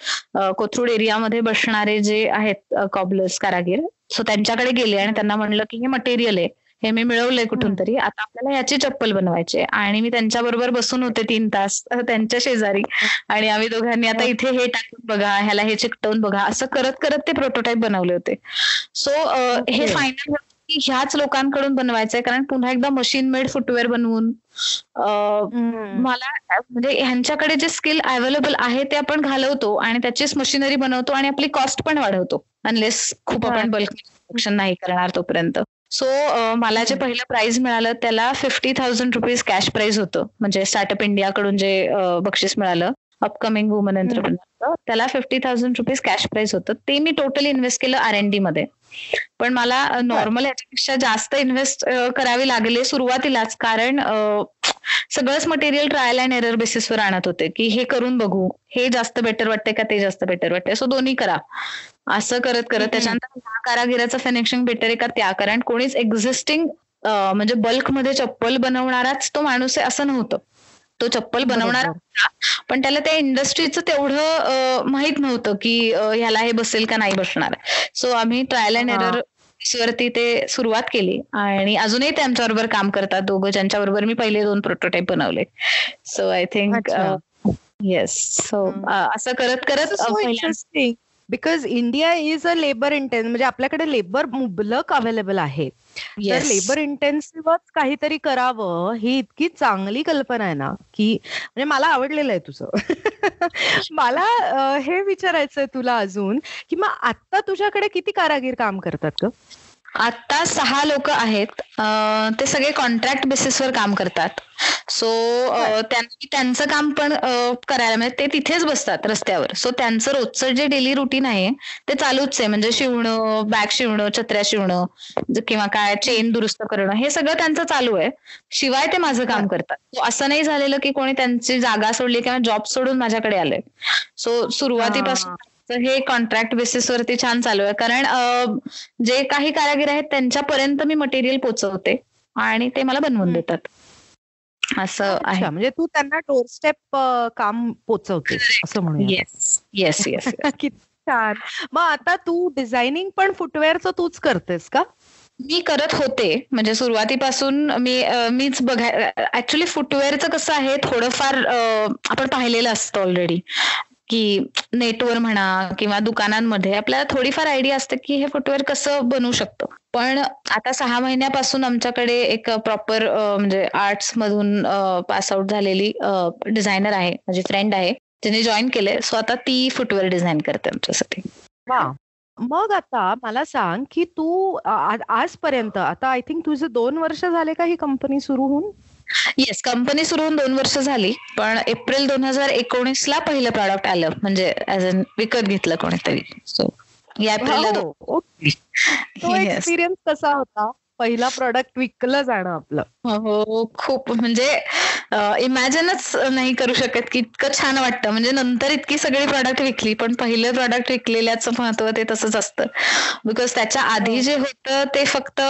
कोथरूड एरियामध्ये बसणारे जे आहेत कॉबलर्स कारागीर सो त्यांच्याकडे गेले आणि त्यांना म्हणलं की हे मटेरियल आहे. हे मी मिळवलंय कुठून तरी आता आपल्याला ह्याची चप्पल बनवायची आणि मी त्यांच्याबरोबर बसून होते तीन तास. त्यांच्या शेजारी. आणि आम्ही दोघांनी आता इथे हे टाकून बघा ह्याला हे चिकटवून बघा. असं करत करत ते प्रोटोटाईप बनवले होते. सो हे फायनल ह्याच लोकांकडून बनवायचंय. कारण पुन्हा एकदा मशीन मेड फुटवेअर बनवून मला म्हणजे ह्यांच्याकडे जे स्किल अवेलेबल आहे ते आपण घालवतो आणि त्याचीच मशिनरी बनवतो आणि आपली कॉस्ट पण वाढवतो. अनलेस खूप आपण बल्क नाही करणार तोपर्यंत. सो मला जे पहिलं प्राइज मिळालं त्याला fifty thousand rupees cash prize होतं. म्हणजे स्टार्टअप इंडियाकडून जे बक्षीस मिळालं अपकमिंग वुमन एंटरप्रिनर त्याला fifty thousand rupees cash price होतं. ते मी टोटल इन्व्हेस्ट केलं आर एन डी मध्ये. पण मला नॉर्मल याच्यापेक्षा जास्त इन्व्हेस्ट करावी लागले सुरुवातीलाच. कारण सगळंच मटेरियल ट्रायल अँड एरर बेसिसवर आणत होते की हे करून बघू हे जास्त बेटर वाटते का ते जास्त बेटर वाटते सो दोन्ही करा. असं करत करत त्याच्यानंतर ह्या कारागिराचं फिनिशिंग बेटर आहे का? त्या कारण कोणीच एक्झिस्टिंग म्हणजे बल्कमध्ये चप्पल बनवणाराच तो माणूस आहे असं नव्हतं. तो चप्पल बनवणारा पण त्याला त्या इंडस्ट्रीचं तेवढं माहीत नव्हतं की ह्याला हे बसेल का नाही बसणार. सो आम्ही ट्रायल अँड एरर वरती ते सुरुवात केली. आणि अजूनही ते आमच्याबरोबर काम करतात दोघं. ज्यांच्याबरोबर मी पहिले दोन प्रोटोटाईप बनवले. So I think yes so असं करत करत because India is a labour intense म्हणजे आपल्याकडे लेबर मुबलक अवेलेबल आहे. तर लेबर इंटेन्सिव्हच काहीतरी करावं ही इतकी चांगली कल्पना आहे ना की म्हणजे मला आवडलेलं आहे तुझं. मला हे विचारायचंय तुला अजून की मग आता तुझ्याकडे किती कारागीर काम करतात ग? आता सहा लोक आहेत. ते सगळे कॉन्ट्रॅक्ट बेसिसवर काम करतात. सो त्यांनी त्यांचं काम पण करायला म्हणजे ते तिथेच बसतात रस्त्यावर. सो त्यांचं रोजचं जे डेली रुटीन आहे ते चालूच आहे. म्हणजे शिवणं बॅग शिवणं छत्र्या शिवणं किंवा काय चेन दुरुस्त करणं हे सगळं त्यांचं चालू आहे. शिवाय ते माझं काम करतात. असं नाही झालेलं की कोणी त्यांची जागा सोडली किंवा जॉब सोडून माझ्याकडे आले सो सुरुवातीपासून हे कॉन्ट्रॅक्ट बेसिसवरती छान चालू आहे. कारण जे काही कारागीर आहेत त्यांच्यापर्यंत मी मटेरियल पोचवते आणि ते मला बनवून देतात. असं आहे. म्हणजे तू त्यांना डोर स्टेप काम पोचवते असं म्हणून येस येस येस छान. मग आता तू डिझायनिंग पण फुटवेअरचं तूच करतेस का? मी करत होते. म्हणजे सुरुवातीपासून मी मीच बघाय ऍक्च्युली फुटवेअरचं कसं आहे थोडंफार आपण पाहिलेलं असतं ऑलरेडी की नेटवर म्हणा किंवा दुकानांमध्ये आपल्याला थोडीफार आयडिया असते की हे फुटवेअर कसं बनवू शकतो. पण आता सहा महिन्यापासून आमच्याकडे एक प्रॉपर म्हणजे आर्ट्स मधून पास आउट झालेली डिझायनर आहे माझी फ्रेंड आहे. ज्याने जॉईन केले सो आता ती फुटवेअर डिझाईन करते आमच्यासाठी. मग आता मला सांग की तू आजपर्यंत आता आय थिंक तुझे दोन वर्ष झाले का ही कंपनी सुरू होऊन? येस कंपनी सुरू होऊन दोन वर्ष झाली पण एप्रिल दोन हजार एकोणीस ला पहिलं प्रॉडक्ट आलं म्हणजे ऍज अन विकत घेतलं कोणीतरी. सो या एक्सपिरियन्स कसा होता? पहिला प्रॉडक्ट विकलं जाणं आपलं. हो खूप म्हणजे इमॅजिनच नाही करू शकत की इतकं छान वाटतं. म्हणजे नंतर इतकी सगळी प्रॉडक्ट विकली पण पहिलं प्रॉडक्ट विकलेल्याचं महत्त्व ते तसंच असतं. बिकॉज त्याच्या आधी हो. जे होतं ते फक्त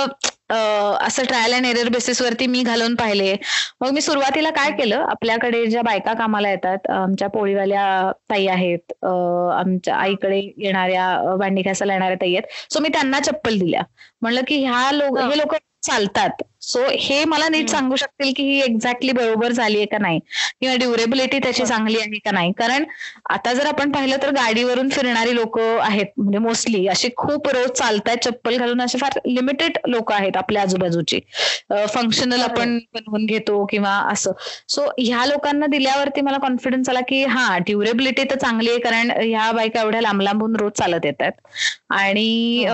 असं ट्रायल अँड एरर बेसिसवरती मी घालून पाहिले. मग मी सुरुवातीला काय केलं? आपल्याकडे ज्या बायका कामाला येतात आमच्या पोळीवाल्या ताई आहेत आमच्या आईकडे येणाऱ्या भांडी घासायला येणाऱ्या ताई आहेत. सो मी त्यांना चप्पल दिल्या. म्हणलं की ह्या लोक हे. लोक चालतात. सो हे मला नीट सांगू शकतील की ही एक्झॅक्टली बरोबर झाली आहे का नाही? किंवा ड्युरेबिलिटी त्याची चांगली आहे का नाही? कारण आता जर आपण पाहिलं तर गाडीवरून फिरणारी लोक आहेत म्हणजे मोस्टली अशी खूप रोज चालतात चप्पल घालून असे फार लिमिटेड लोक आहेत आपल्या आजूबाजूची. फंक्शनल आपण बनवून घेतो किंवा असं. सो ह्या लोकांना दिल्यावरती मला कॉन्फिडन्स आला की हा ड्युरेबिलिटी तर चांगली आहे कारण ह्या बायका एवढ्या लांब लांबून रोज चालत येतात. आणि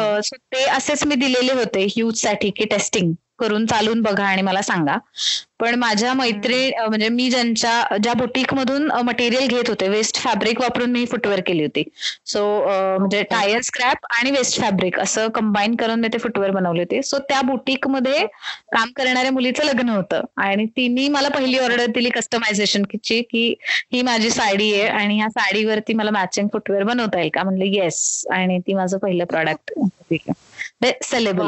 ते असेच मी दिलेले होते ह्यूजसाठी की टेस्टिंग करून चालून बघा आणि मला सांगा. पण माझ्या मैत्री म्हणजे मी ज्यांच्या ज्या बुटीक मधून मटेरियल घेत होते वेस्ट फॅब्रिक वापरून मी फुटवेअर केली होती. सो म्हणजे टायर स्क्रॅप आणि वेस्ट फॅब्रिक असं कंबाईन करून मी ते फुटवेअर बनवले होते. सो त्या बुटीकमध्ये काम करणाऱ्या मुलीचं लग्न होतं. आणि तिने मला पहिली ऑर्डर दिली कस्टमायझेशन ची की ही माझी साडी आहे आणि ह्या साडीवरती मला मॅचिंग फुटवेअर बनवता येईल का? म्हणलं येस आणि ती माझं पहिलं product sellable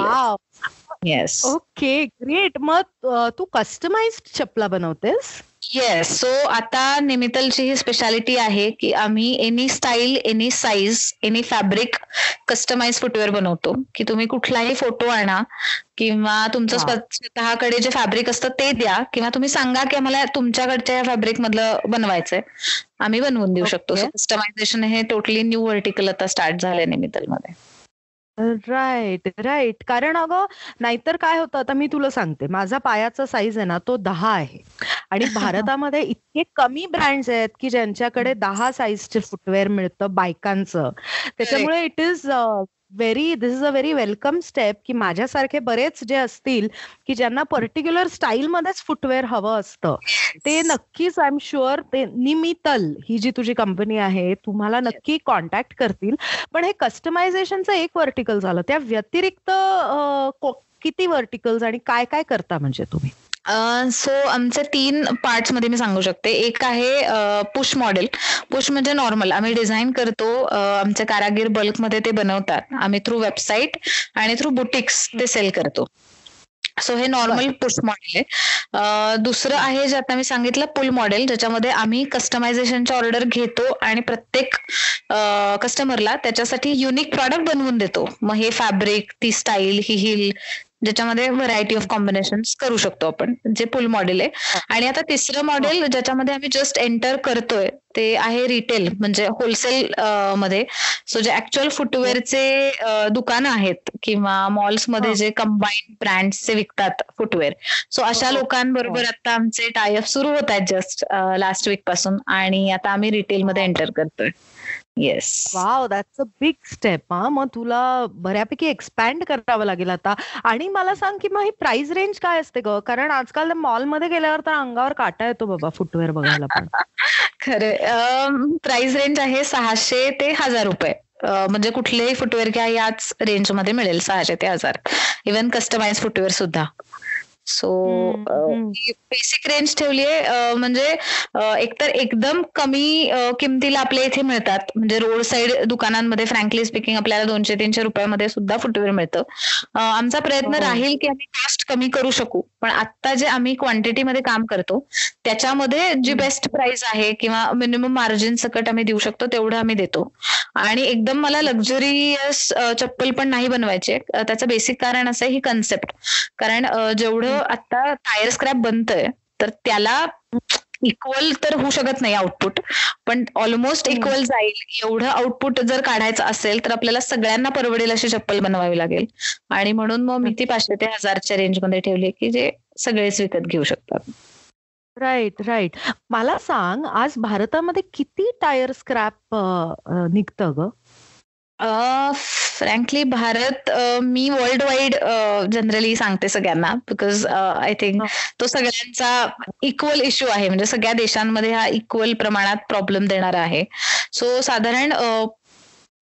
yes okay great मग तू कस्टमाइज चपला बनवतेस? येस सो आता निमितलची ही स्पेशालिटी आहे की आम्ही any style any size any fabric customise footwear बनवतो. की तुम्ही कुठलाही फोटो आणा किंवा तुमचं स्वतःकडे जे फॅब्रिक असतं ते द्या. किंवा तुम्ही सांगा की आम्हाला तुमच्याकडच्या या फॅब्रिक मधलं बनवायचंय. आम्ही बनवून देऊ शकतो. कस्टमायझेशन हे टोटली न्यू व्हर्टिकल आता स्टार्ट झालंय निमितल राईट राईट कारण अगं नाहीतर काय होतं? आता मी तुला सांगते. माझा पायाचा साईज आहे ना तो दहा आहे. आणि भारतामध्ये इतके कमी ब्रँड्स आहेत की ज्यांच्याकडे दहा साईजचे फुटवेअर मिळतं बायकांचं. त्याच्यामुळे it is very this is a very welcome step की माझ्यासारखे बरेच जे असतील की ज्यांना पर्टिक्युलर स्टाईलमध्येच फुटवेअर हवं असतं ते नक्कीच आय एम शुअर ते निमितल ही जी तुझी कंपनी आहे तुम्हाला नक्की कॉन्टॅक्ट करतील. पण हे कस्टमायझेशनचं एक वर्टिकल झालं. त्या व्यतिरिक्त किती वर्टिकल्स आणि काय काय करता म्हणजे तुम्ही? सो आमचे तीन पार्ट्समध्ये मी सांगू शकते. एक आहे पुश मॉडेल पुश म्हणजे नॉर्मल आम्ही डिझाईन करतो आमचे कारागीर बल्कमध्ये ते बनवतात. आम्ही थ्रू वेबसाईट आणि थ्रू बुटिक्स ते सेल करतो. सो हे नॉर्मल पुश मॉडेल आहे. दुसरं आहे जे आता मी सांगितलं पुल मॉडेल ज्याच्यामध्ये आम्ही कस्टमायझेशनच्या ऑर्डर घेतो आणि प्रत्येक कस्टमरला त्याच्यासाठी युनिक प्रॉडक्ट बनवून देतो. मग हे फॅब्रिक ती स्टाईल ही हिल ज्याच्यामध्ये व्हरायटी ऑफ कॉम्बिनेशन करू शकतो आपण. जे पुल मॉडेल आहे. आणि आता तिसरं मॉडेल ज्याच्यामध्ये आम्ही जस्ट एंटर करतोय ते आहे रिटेल म्हणजे होलसेल मध्ये. सो जे ऍक्च्युअल फुटवेअरचे दुकानं आहेत किंवा मॉल्समध्ये जे कंबाईन ब्रँडचे विकतात फुटवेअर सो अशा लोकांबरोबर आता आमचे टायअप सुरू होत आहेत जस्ट लास्ट वीकपासून. आणि आता आम्ही रिटेलमध्ये एंटर करतोय. Yes wow that's a big step हा. मग तुला बऱ्यापैकी एक्सपॅन्ड करावं लागेल आता. आणि मला सांग की मग ही प्राइस रेंज काय असते ग? कारण आजकाल मॉलमध्ये गेल्यावर तर अंगावर काटा येतो बाबा फुटवेअर बघायला पण. खरे प्राइस रेंज आहे सहाशे ते हजार रुपये. म्हणजे कुठलेही फुटवेअर घ्या याच रेंजमध्ये मिळेल सहाशे ते हजार. इव्हन कस्टमाइज फुटवेअर सुद्धा. सो बेसिक रेंज ठेवली आहे. म्हणजे एकतर एकदम कमी किमतीला आपल्या इथे मिळतात. म्हणजे रोड साईड दुकानांमध्ये फ्रँकली स्पीकिंग आपल्याला दोनशे तीनशे रुपयामध्ये सुद्धा फुटवेअर मिळतं. आमचा प्रयत्न हो. राहील की आम्ही कॉस्ट कमी करू शकू. पण आता जे आम्ही क्वांटिटीमध्ये काम करतो त्याच्यामध्ये जी बेस्ट प्राइस आहे किंवा मिनिमम मार्जिन सकट आम्ही देऊ शकतो तेवढं आम्ही देतो. आणि एकदम मला लक्झरियस चप्पल पण नाही बनवायचे त्याचं बेसिक कारण असं ही कन्सेप्ट कारण जेवढं आता टायर स्क्रॅप बनतंय तर त्याला इक्वल तर होऊ शकत नाही आउटपुट पण ऑलमोस्ट इक्वल जाईल. एवढं आउटपुट जर काढायचं असेल तर आपल्याला सगळ्यांना परवडेल अशी चप्पल बनवावी लागेल. आणि म्हणून मग मी ती पाचशे ते हजारच्या रेंजमध्ये ठेवली की जे सगळेच विकत घेऊ शकतात. राईट राईट मला सांग आज भारतामध्ये किती टायर स्क्रॅप निघतं ग? फ्रँकली भारत मी वर्ल्ड वाईड जनरली सांगते सगळ्यांना बिकॉज आय थिंक तो सगळ्यांचा इक्वल इश्यू आहे. म्हणजे सगळ्या देशांमध्ये हा इक्वल प्रमाणात प्रॉब्लेम देणारा आहे. सो साधारण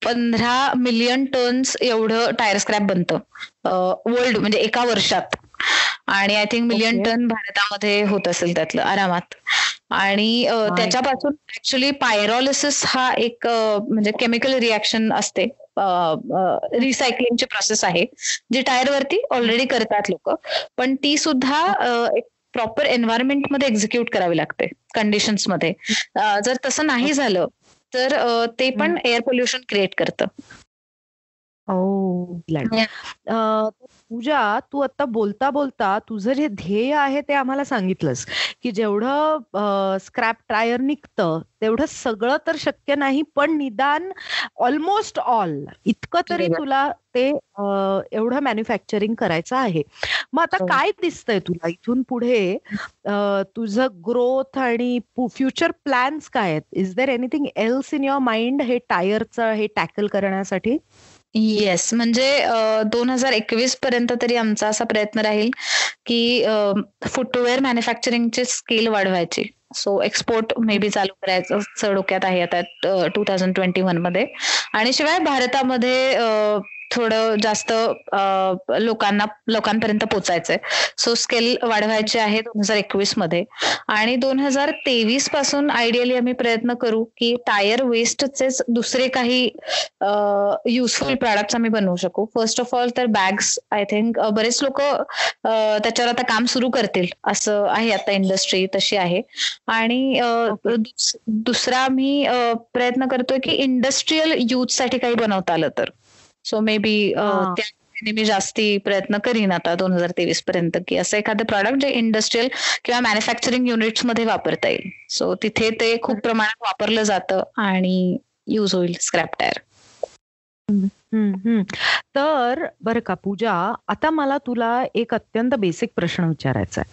पंधरा मिलियन टन्स एवढं टायर स्क्रॅप बनतं वर्ल्ड म्हणजे एका वर्षात. आणि आय थिंक मिलियन टन भारतामध्ये होत असेल त्यातलं आरामात. आणि त्याच्यापासून ऍक्च्युली पायरॉलिसिस हा एक म्हणजे केमिकल रिॲक्शन असते. रिसायकलिंगची प्रोसेस आहे जी टायरवरती ऑलरेडी करतात लोक. पण ती सुद्धा एक प्रॉपर एन्व्हायरमेंटमध्ये एक्झिक्यूट करावी लागते कंडिशन्समध्ये. जर तसं नाही झालं तर ते पण एअर पोल्युशन क्रिएट करतं. पूजा तू आता बोलता बोलता तुझं जे ध्येय आहे ते आम्हाला सांगितलंस. की जेवढं स्क्रॅप टायर निघतं तेवढं सगळं तर शक्य नाही पण निदान ऑलमोस्ट ऑल इतकं तरी तुला ते एवढं मॅन्युफॅक्चरिंग करायचं आहे. मग आता हो. काय दिसतंय तुला इथून पुढे? तुझं ग्रोथ आणि फ्युचर प्लॅन्स काय आहेत? Is there anything else in your mind हे टायरचं हे टॅकल करण्यासाठी? येस म्हणजे दोन हजार एकवीस पर्यंत तरी आमचा असा प्रयत्न राहील की फुटवेअर मॅन्युफॅक्चरिंगची स्किल वाढवायची. सो एक्सपोर्ट मे बी चालू करायचं डोक्यात आहे आता टू थाउजंड ट्वेंटी वनमध्ये. आणि शिवाय भारतामध्ये थोडं जास्त लोकांना लोकांपर्यंत पोचायचंय. सो स्किल वाढवायचे आहे दोन हजार एकवीसमध्ये. आणि दोन हजार तेवीसपासून आयडियली आम्ही प्रयत्न करू की टायर वेस्टचेच दुसरे काही युजफुल प्रॉडक्ट्स आम्ही बनवू शकू. फर्स्ट ऑफ ऑल तर बॅग्स आय थिंक बरेच लोक त्याच्यावर आता काम सुरू करतील. असं आहे आता इंडस्ट्री तशी आहे. आणि दुसरा आम्ही प्रयत्न करतोय की इंडस्ट्रीयल युथसाठी काही बनवता आलं तर. सो मे बी मी जास्ती प्रयत्न करीन आता दोन हजार तेवीस पर्यंत. की असं एखादं प्रॉडक्ट जे इंडस्ट्रीयल किंवा मॅन्युफॅक्चरिंग युनिट्समध्ये वापरता येईल. सो तिथे ते खूप प्रमाणात वापरलं जातं आणि युज होईल स्क्रॅप टायर तर बरं का पूजा आता मला तुला एक अत्यंत बेसिक प्रश्न विचारायचा आहे.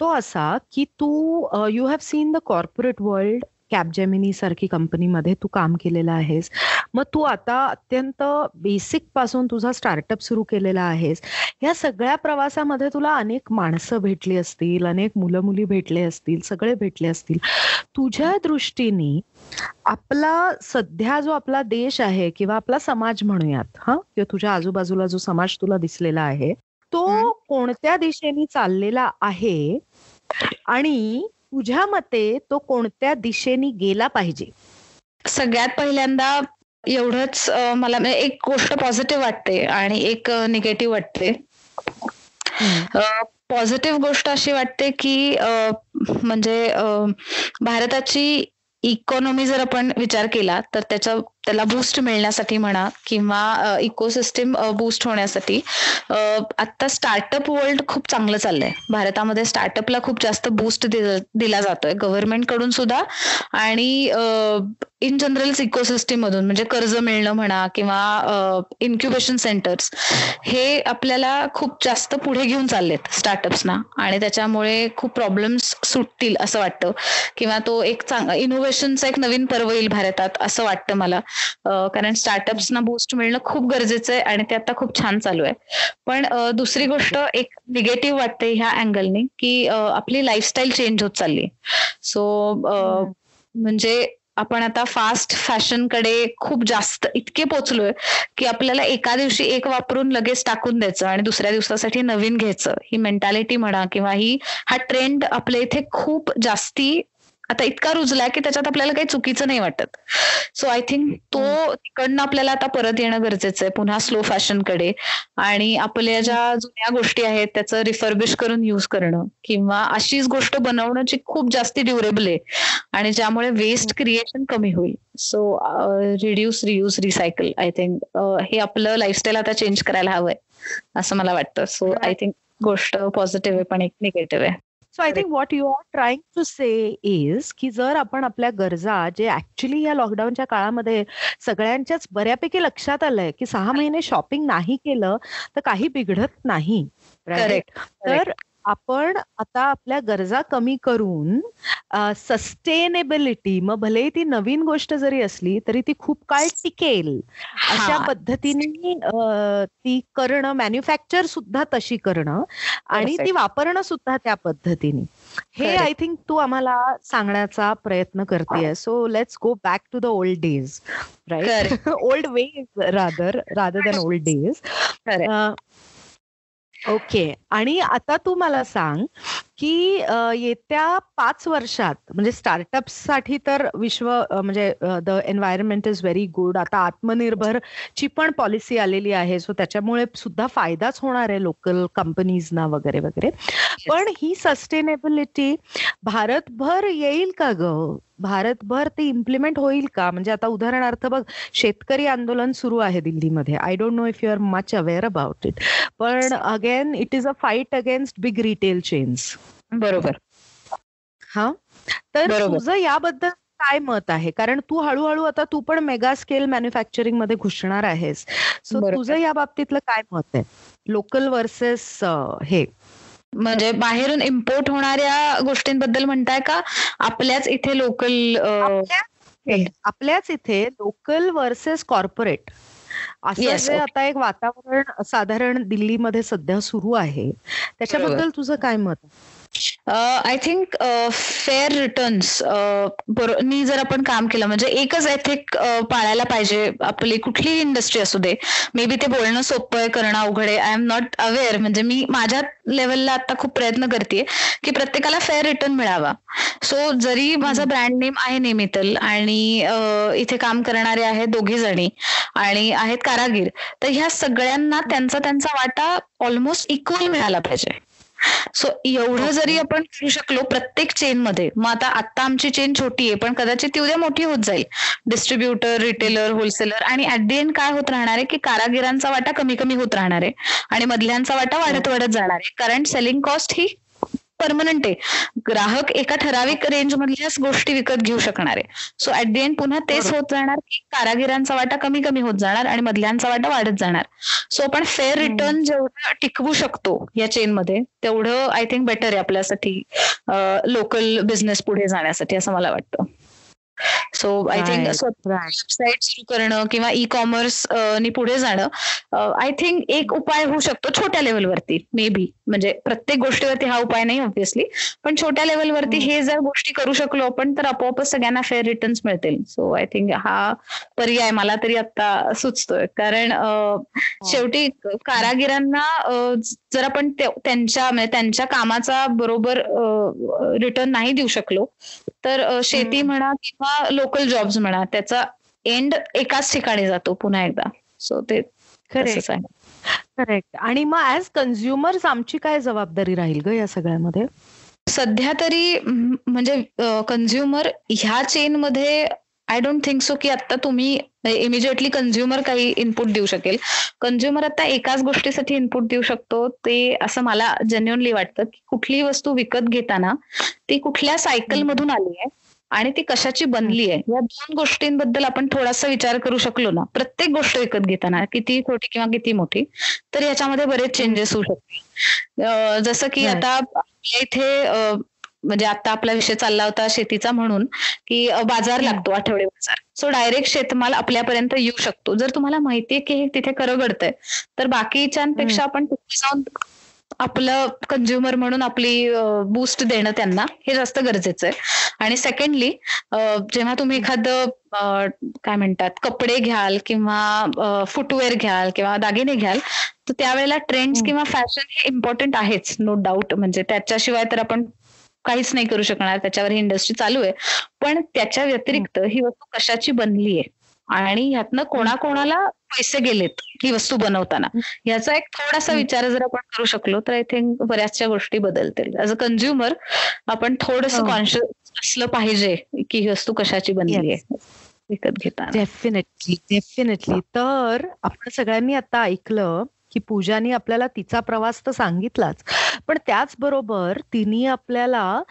तो असा की तू you have seen the corporate world Capgemini सारखी कंपनीमध्ये तू काम केलेलं आहेस. मग तू आता अत्यंत बेसिकपासून तुझा स्टार्टअप सुरू केलेला आहेस. या सगळ्या प्रवासामध्ये तुला अनेक माणसं भेटली असतील अनेक मुलं मुली भेटले असतील सगळे भेटले असतील. तुझ्या दृष्टीने आपला सध्या जो आपला देश आहे किंवा आपला समाज म्हणूयात हा किंवा तुझ्या आजूबाजूला जो समाज तुला दिसलेला आहे तो कोणत्या दिशेने चाललेला आहे? आणि तुझ्या मते तो कोणत्या दिशेने गेला पाहिजे? सगळ्यात पहिल्यांदा एवढंच मला म्हणजे एक गोष्ट पॉझिटिव्ह वाटते आणि एक निगेटिव्ह वाटते. पॉझिटिव्ह गोष्ट अशी वाटते की म्हणजे भारताची इकॉनॉमी जर आपण विचार केला तर त्याच्या त्याला बूस्ट मिळण्यासाठी म्हणा किंवा इकोसिस्टीम बूस्ट होण्यासाठी आता स्टार्टअप वर्ल्ड खूप चांगलं चाललंय. भारतामध्ये स्टार्टअपला खूप जास्त बूस्ट दिला जातोय. गव्हर्नमेंटकडून सुद्धा आणि इन जनरल इकोसिस्टीम मधून म्हणजे कर्ज मिळणं म्हणा किंवा इन्क्युबेशन सेंटर्स हे आपल्याला खूप जास्त पुढे घेऊन चाललेत स्टार्टअप्सना आणि त्याच्यामुळे खूप प्रॉब्लेम्स सुटतील असं वाटतं. किंवा तो एक चांग इनोव्हेशनचा एक नवीन पर्व येईल भारतात असं वाटतं मला. कारण स्टार्टअप्सना बूस्ट मिळणं खूप गरजेचं आहे आणि ते आता खूप छान चालू आहे. पण दुसरी गोष्ट एक निगेटिव्ह वाटते ह्या अँगलने की आपली लाईफस्टाईल चेंज होत चालली सो म्हणजे आपण आता फास्ट फॅशनकडे खूप जास्त इतके पोचलोय की आपल्याला एका दिवशी एक वापरून लगेच टाकून द्यायचं आणि दुसऱ्या दिवसासाठी नवीन घ्यायचं. ही मेंटॅलिटी म्हणा किंवा ही हा ट्रेंड आपल्या इथे खूप जास्ती आता इतका रुजलाय की त्याच्यात आपल्याला काही चुकीचं नाही वाटत. सो आय थिंक तो तिकडनं आपल्याला आता परत येणं गरजेचं आहे. पुन्हा स्लो फॅशनकडे आणि आपल्या ज्या जुन्या गोष्टी आहेत त्याचं रिफर्बिश करून युज करणं. किंवा अशीच गोष्ट बनवणं जी खूप जास्ती ड्युरेबल आहे. आणि ज्यामुळे वेस्ट क्रिएशन कमी होईल. So reduce reuse recycle I think हे आपलं लाईफस्टाईल आता चेंज करायला हवंय असं मला वाटतं. सो आय थिंक गोष्ट पॉझिटिव्ह आहे पण एक निगेटिव्ह आहे. So I think what you are trying to say is की जर आपण आपल्या गरजा जे ऍक्च्युली या लॉकडाऊनच्या काळामध्ये सगळ्यांच्याच बऱ्यापैकी लक्षात आलंय की सहा महिने शॉपिंग नाही केलं तर काही बिघडत नाही. तर आपण आता आपल्या गरजा कमी करून सस्टेनेबिलिटी मग भले ती नवीन गोष्ट जरी असली तरी ती खूप काळ टिकेल. अशा पद्धतीने ती करणं मॅन्युफॅक्चर सुद्धा तशी करणं आणि ती वापरणं सुद्धा त्या पद्धतीने. हे आय थिंक तू आम्हाला सांगण्याचा प्रयत्न करतेय. So let's go back to the old days right old ways rather rather than old days okay. आणि आता तू मला सांग की येत्या पाच वर्षात म्हणजे स्टार्टअपसाठी तर विश्व म्हणजे the environment is very good. आता आत्मनिर्भर ची पण पॉलिसी आलेली आहे सो त्याच्यामुळे सुद्धा फायदाच होणार आहे लोकल कंपनीजना वगैरे वगैरे. पण ही सस्टेनेबिलिटी भारतभर येईल का ग? भारतभर ते इम्प्लिमेंट होईल का? म्हणजे आता उदाहरणार्थ बघ शेतकरी आंदोलन सुरू आहे दिल्लीमध्ये. I don't know if you are much aware about it पण again it is a fight against big retail chains बरोबर. हा? तर तुझं याबद्दल काय मत आहे? कारण तू हळूहळू आता तू पण मेगा स्केल मॅन्युफॅक्चरिंगमध्ये घुसणार आहेस. सो तुझं या बाबतीतलं काय मत आहे? लोकल वर्सेस हे. म्हणजे बाहेरून इम्पोर्ट होणाऱ्या गोष्टींबद्दल म्हणताय का? आपल्याच इथे लोकल आपल्याच इथे लोकल वर्सेस कॉर्पोरेट असं जे आता एक वातावरण साधारण दिल्लीमध्ये सध्या सुरू आहे त्याच्याबद्दल तुझं काय मत आय थिंक फेअर रिटर्न्स नी जर आपण काम केलं म्हणजे एकच एथिक पाळायला पाहिजे आपली कुठलीही इंडस्ट्री असू दे. मे बी ते बोलणं सोपं आहे करणं अवघड आहे. आय एम नॉट अवेअर म्हणजे मी माझ्या लेवलला आता खूप प्रयत्न करते की प्रत्येकाला फेअर रिटर्न मिळावा. सो जरी माझा ब्रँड नेम आहे नेमितल आणि इथे काम करणारे आहेत दोघे जणी आणि आहेत कारागीर तर ह्या सगळ्यांना त्यांचा त्यांचा वाटा ऑलमोस्ट इक्वल मिळाला पाहिजे. सो एवढं जरी आपण करू शकलो प्रत्येक चेन मध्ये मग आता आता आमची चेन छोटी आहे पण कदाचित ती उद्या मोठी होत जाईल. डिस्ट्रीब्युटर रिटेलर होलसेलर आणि ऍट दी एंड काय होत राहणार आहे की कारागिरांचा वाटा कमी कमी होत राहणार आहे आणि मधल्यांचा वाटा वाढत वाढत जाणार आहे. कारण सेलिंग कॉस्ट ही परमनंट आहे. ग्राहक एका ठराविक रेंज मधल्याच गोष्टी विकत घेऊ शकणार. आहे सो ऍट दी एंड पुन्हा तेच होत जाणार की कारागिरांचा वाटा कमी कमी होत जाणार आणि मधल्यांचा वाटा वाढत जाणार. सो आपण फेअर रिटर्न जेवढं टिकवू शकतो या चेनमध्ये तेवढं आय थिंक बेटर आहे आपल्यासाठी लोकल बिझनेस पुढे जाण्यासाठी असं मला वाटतं. सो आय थिंक वेबसाईट सुरू करणं किंवा ई कॉमर्स नि पुढे जाणं आय थिंक एक उपाय होऊ शकतो छोट्या लेवलवरती मे बी म्हणजे प्रत्येक गोष्टीवरती हा उपाय नाही ऑब्व्हियसली पण छोट्या लेवलवरती हे जर गोष्टी करू शकलो आपण तर आपोआपच सगळ्यांना फेअर रिटर्न्स मिळतील. सो आय थिंक हा पर्याय मला तरी आता सुचतोय. कारण शेवटी कारागिरांना जर आपण त्यांच्या म्हणजे त्यांच्या कामाचा बरोबर रिटर्न नाही देऊ शकलो तर शेती म्हणा किंवा लोकल जॉब्स म्हणा त्याचा एंड एकाच ठिकाणी जातो पुन्हा एकदा. सो ते खरंच आहे. करेक्ट आणि मग ऍज कन्झ्युमर्स आमची काय जबाबदारी राहील ग या सगळ्यामध्ये? सध्या तरी म्हणजे कन्झ्युमर ह्या चेन मध्ये आय डोंट थिंक सो की आता तुम्ही इमिजिएटली कन्झ्युमर काही इनपुट देऊ शकेल. कन्झ्युमर आता एकाच गोष्टीसाठी इनपुट देऊ शकतो. ते असं मला जेन्युअनली वाटतं की कुठलीही वस्तू विकत घेताना ती कुठल्या सायकल मधून आली आहे आणि ती कशाची बनली आहे. या दोन गोष्टींबद्दल आपण थोडासा विचार करू शकलो ना प्रत्येक गोष्ट विकत घेताना किती छोटी किंवा किती मोठी तर याच्यामध्ये बरेच चेंजेस होऊ शकतील. जसं की आता इथे म्हणजे आता आपला विषय चालला होता शेतीचा म्हणून की बाजार लागतो आठवडे बाजार. सो डायरेक्ट शेतमाल आपल्यापर्यंत येऊ शकतो. जर तुम्हाला माहितीये की हे तिथे करगडतंय तर बाकीच्यांपेक्षा आपण तिथे जाऊन आपलं कंझ्युमर म्हणून आपली बूस्ट देणं त्यांना हे जास्त गरजेचं आहे. आणि सेकंडली जेव्हा तुम्ही एखादं काय म्हणतात कपडे घ्याल किंवा फुटवेअर घ्याल किंवा दागिने घ्याल तर त्यावेळेला ट्रेंड्स किंवा फॅशन हे इम्पॉर्टंट आहेच नो डाऊट म्हणजे त्याच्याशिवाय तर आपण काहीच नाही करू शकणार त्याच्यावर ही इंडस्ट्री चालू आहे. पण त्याच्या व्यतिरिक्त ही वस्तू कशाची बनली आहे आणि ह्यातनं कोणाकोणाला पैसे गेलेत ही वस्तू बनवताना? याचा एक थोडासा विचार जर आपण करू शकलो तर आय थिंक बऱ्याचशा गोष्टी बदलतील. ऍज अ कन्झ्युमर आपण थोडस कॉन्शियस असलं पाहिजे की ही वस्तू कशाची बनली आहे विकत घेताना. डेफिनेटली डेफिनेटली तर आपण सगळ्यांनी आता ऐकलं की पूजानी आपल्याला तिचा प्रवास तर सांगितलाच. पण त्याचबरोबर तिने आपल्याला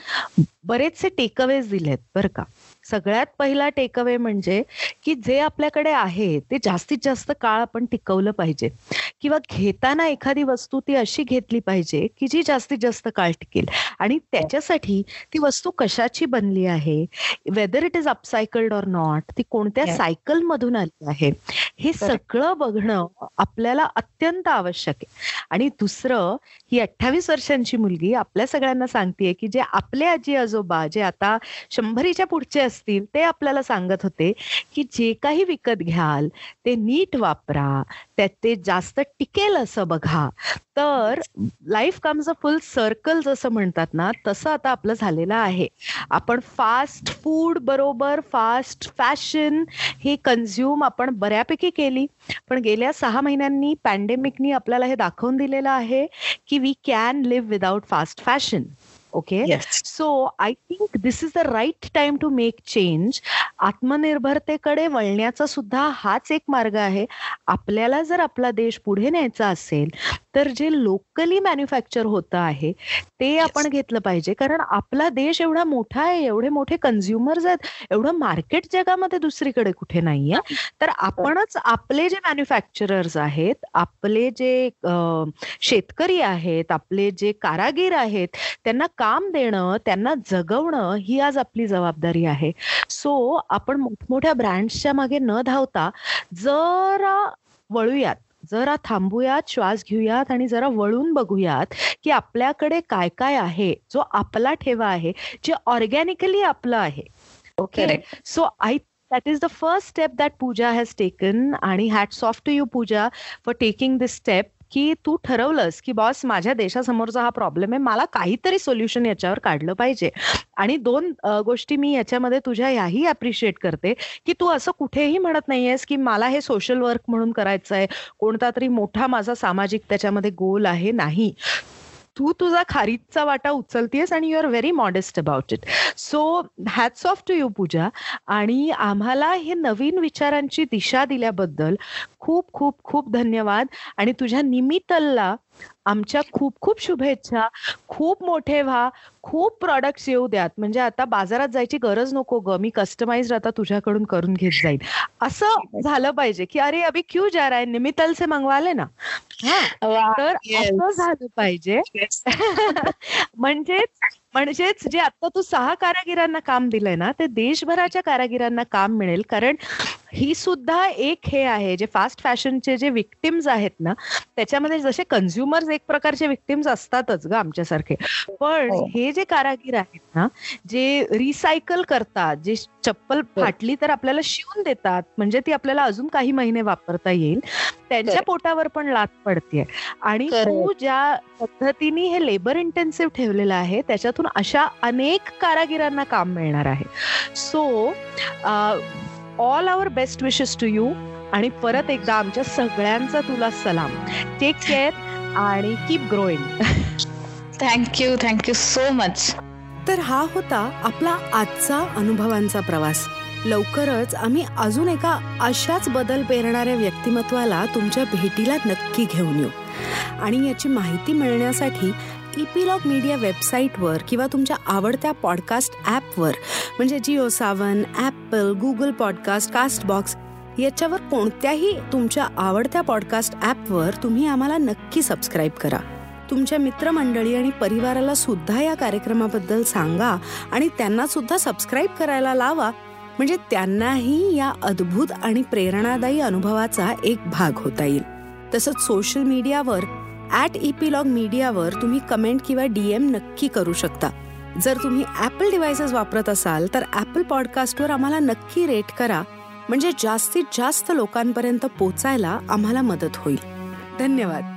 बरेचसे टेकअवेज दिलेत बरं का. सगळ्यात पहिला टेकअवे म्हणजे की जे आपल्याकडे आहे ते जास्तीत जास्त काळ आपण टिकवलं पाहिजे. किंवा घेताना एखादी वस्तू ती अशी घेतली पाहिजे की जी जास्तीत जास्त काळ टिकेल. आणि त्याच्यासाठी ती वस्तू कशाची बनली आहे? Whether it is upcycled or not ती कोणत्या सायकल मधून आली आहे? हे सगळं बघणं आपल्याला अत्यंत आवश्यक आहे. आणि दुसरं ही अठ्ठावीस वर्षांची मुलगी आपल्या सगळ्यांना सांगतेय की जे आपले आजी आजोबा जे आता शंभरीच्या पुढचे असतील ते आपल्याला सांगत होते की जे काही विकत घ्याल ते नीट वापरा त्यात ते जास्त टिकेल असं बघा. तर life comes a full circle जसं म्हणतात ना तसं आता आपलं झालेलं आहे. आपण फास्ट फूड बरोबर फास्ट फॅशन ही कन्झ्युम आपण बऱ्यापैकी केली. पण गेल्या सहा महिन्यांनी पॅन्डेमिकनी आपल्याला हे दाखवून दिलेलं आहे की we can live without fast fashion okay so I think this is the right time to make change आत्मनिर्भरतेकडे वळण्याचा सुद्धा हाच एक मार्ग आहे. आपल्याला जर आपला देश पुढे न्यायचा असेल तर जे लोकली मॅन्युफॅक्चर होतं आहे ते आपण घेतलं पाहिजे. कारण आपला देश एवढा मोठा आहे एवढे मोठे कन्झ्युमर्स आहेत एवढं मार्केट जगामध्ये दुसरीकडे कुठे नाहीये. तर आपणच आपले जे मॅन्युफॅक्चरर्स आहेत आपले जे शेतकरी आहेत आपले जे कारागीर आहेत त्यांना काम देणं त्यांना जगवणं ही आज आपली जबाबदारी आहे. सो आपण मोठमोठ्या ब्रँड्सच्या मागे न धावता जरा वळूयात जरा थांबूयात श्वास घेऊयात आणि जरा वळून बघूयात की आपल्याकडे काय काय आहे जो आपला ठेवा आहे जे ऑर्गॅनिकली आपलं आहे. Okay so I that is the first step that Pooja has taken आणि hats off to you Pooja for taking this step की तू ठरवलंस की बॉस माझ्या देशासमोरचा हा प्रॉब्लेम आहे मला काहीतरी सोल्युशन याच्यावर काढलं पाहिजे. आणि दोन गोष्टी मी याच्यामध्ये तुझ्या याही अप्रिशिएट करते की तू असं कुठेही म्हणत नाहीयेस की मला हे सोशल वर्क म्हणून करायचं आहे कोणता तरी मोठा माझा सामाजिक त्याच्यामध्ये गोल आहे नाही. तू तुझा खारीजचा वाटा उचलतेस आणि you are very modest about it so hats off to you Pooja. आणि आम्हाला हे नवीन विचारांची दिशा दिल्याबद्दल खूप खूप खूप धन्यवाद. आणि तुझ्या निमित्तला आमच्या खूप खूप शुभेच्छा. खूप मोठे व्हा. खूप प्रॉडक्ट्स येऊ द्यात. म्हणजे आता बाजारात जायची गरज नको ग. मी कस्टमाइज आता तुझ्याकडून करून घेत जाईल असं झालं पाहिजे की अरे अभि क्यू जा रहा है? निमित्तल से मंगवाले ना? तर असं झालं पाहिजे. म्हणजेच म्हणजेच जे आता तू सहा कारागिरांना काम दिलंय ना ते देशभराच्या कारागिरांना काम मिळेल कारण ही सुद्धा एक हे आहे जे फास्ट फॅशनचे जे विक्टिम्स आहेत ना त्याच्यामध्ये जसे कन्झ्युमर्स एक प्रकारचे विक्टिम्स असतातच ग आमच्यासारखे पण हो. हे जे कारागीर आहेत ना जे रिसायकल करतात जे चप्पल हो. फाटली तर आपल्याला शिवून देतात. म्हणजे ती आपल्याला अजून काही महिने वापरता येईल. त्यांच्या पोटावर पण लात पडते आणि तू ज्या पद्धतीने हे लेबर इंटेन्सिव्ह ठेवलेलं आहे त्याच्यातून अशा अनेक कारागिरांना काम मिळणार आहे. So all our best wishes to you आणि परत एकदा आमच्या सगळ्यांचा तुला सलाम. टेक केअर आणि keep growing thank you thank you so much तर हा होता आपला आजचा अनुभवांचा प्रवास. लवकरच आम्ही अजून एका अशाच बदल पेरणाऱ्या व्यक्तिमत्वाला तुमच्या भेटीला नक्की घेऊन येऊ. आणि याची माहिती मिळण्यासाठी इपिलॉग मीडिया वेबसाईटवर किंवा तुमच्या आवडत्या पॉडकास्ट ॲपवर म्हणजे Jio Saavn Apple Google podcast Castbox याच्यावर कोणत्याही तुमच्या आवडत्या पॉडकास्ट ॲपवर तुम्ही आम्हाला नक्की सबस्क्राईब करा. तुमच्या मित्रमंडळी आणि परिवाराला सुद्धा या कार्यक्रमाबद्दल सांगा आणि त्यांना सुद्धा सबस्क्राईब करायला लावा. म्हणजे त्यांनाही या अद्भुत आणि प्रेरणादायी अनुभवाचा एक भाग होता येईल. तसंच सोशल मीडियावर ॲट इपिलॉग मीडियावर तुम्ही कमेंट किंवा डीएम नक्की करू शकता. जर तुम्ही ॲपल डिव्हायसेस वापरत असाल तर ॲपल पॉडकास्टवर आम्हाला नक्की रेट करा. म्हणजे जास्तीत जास्त लोकांपर्यंत पोचायला आम्हाला मदत होईल. धन्यवाद.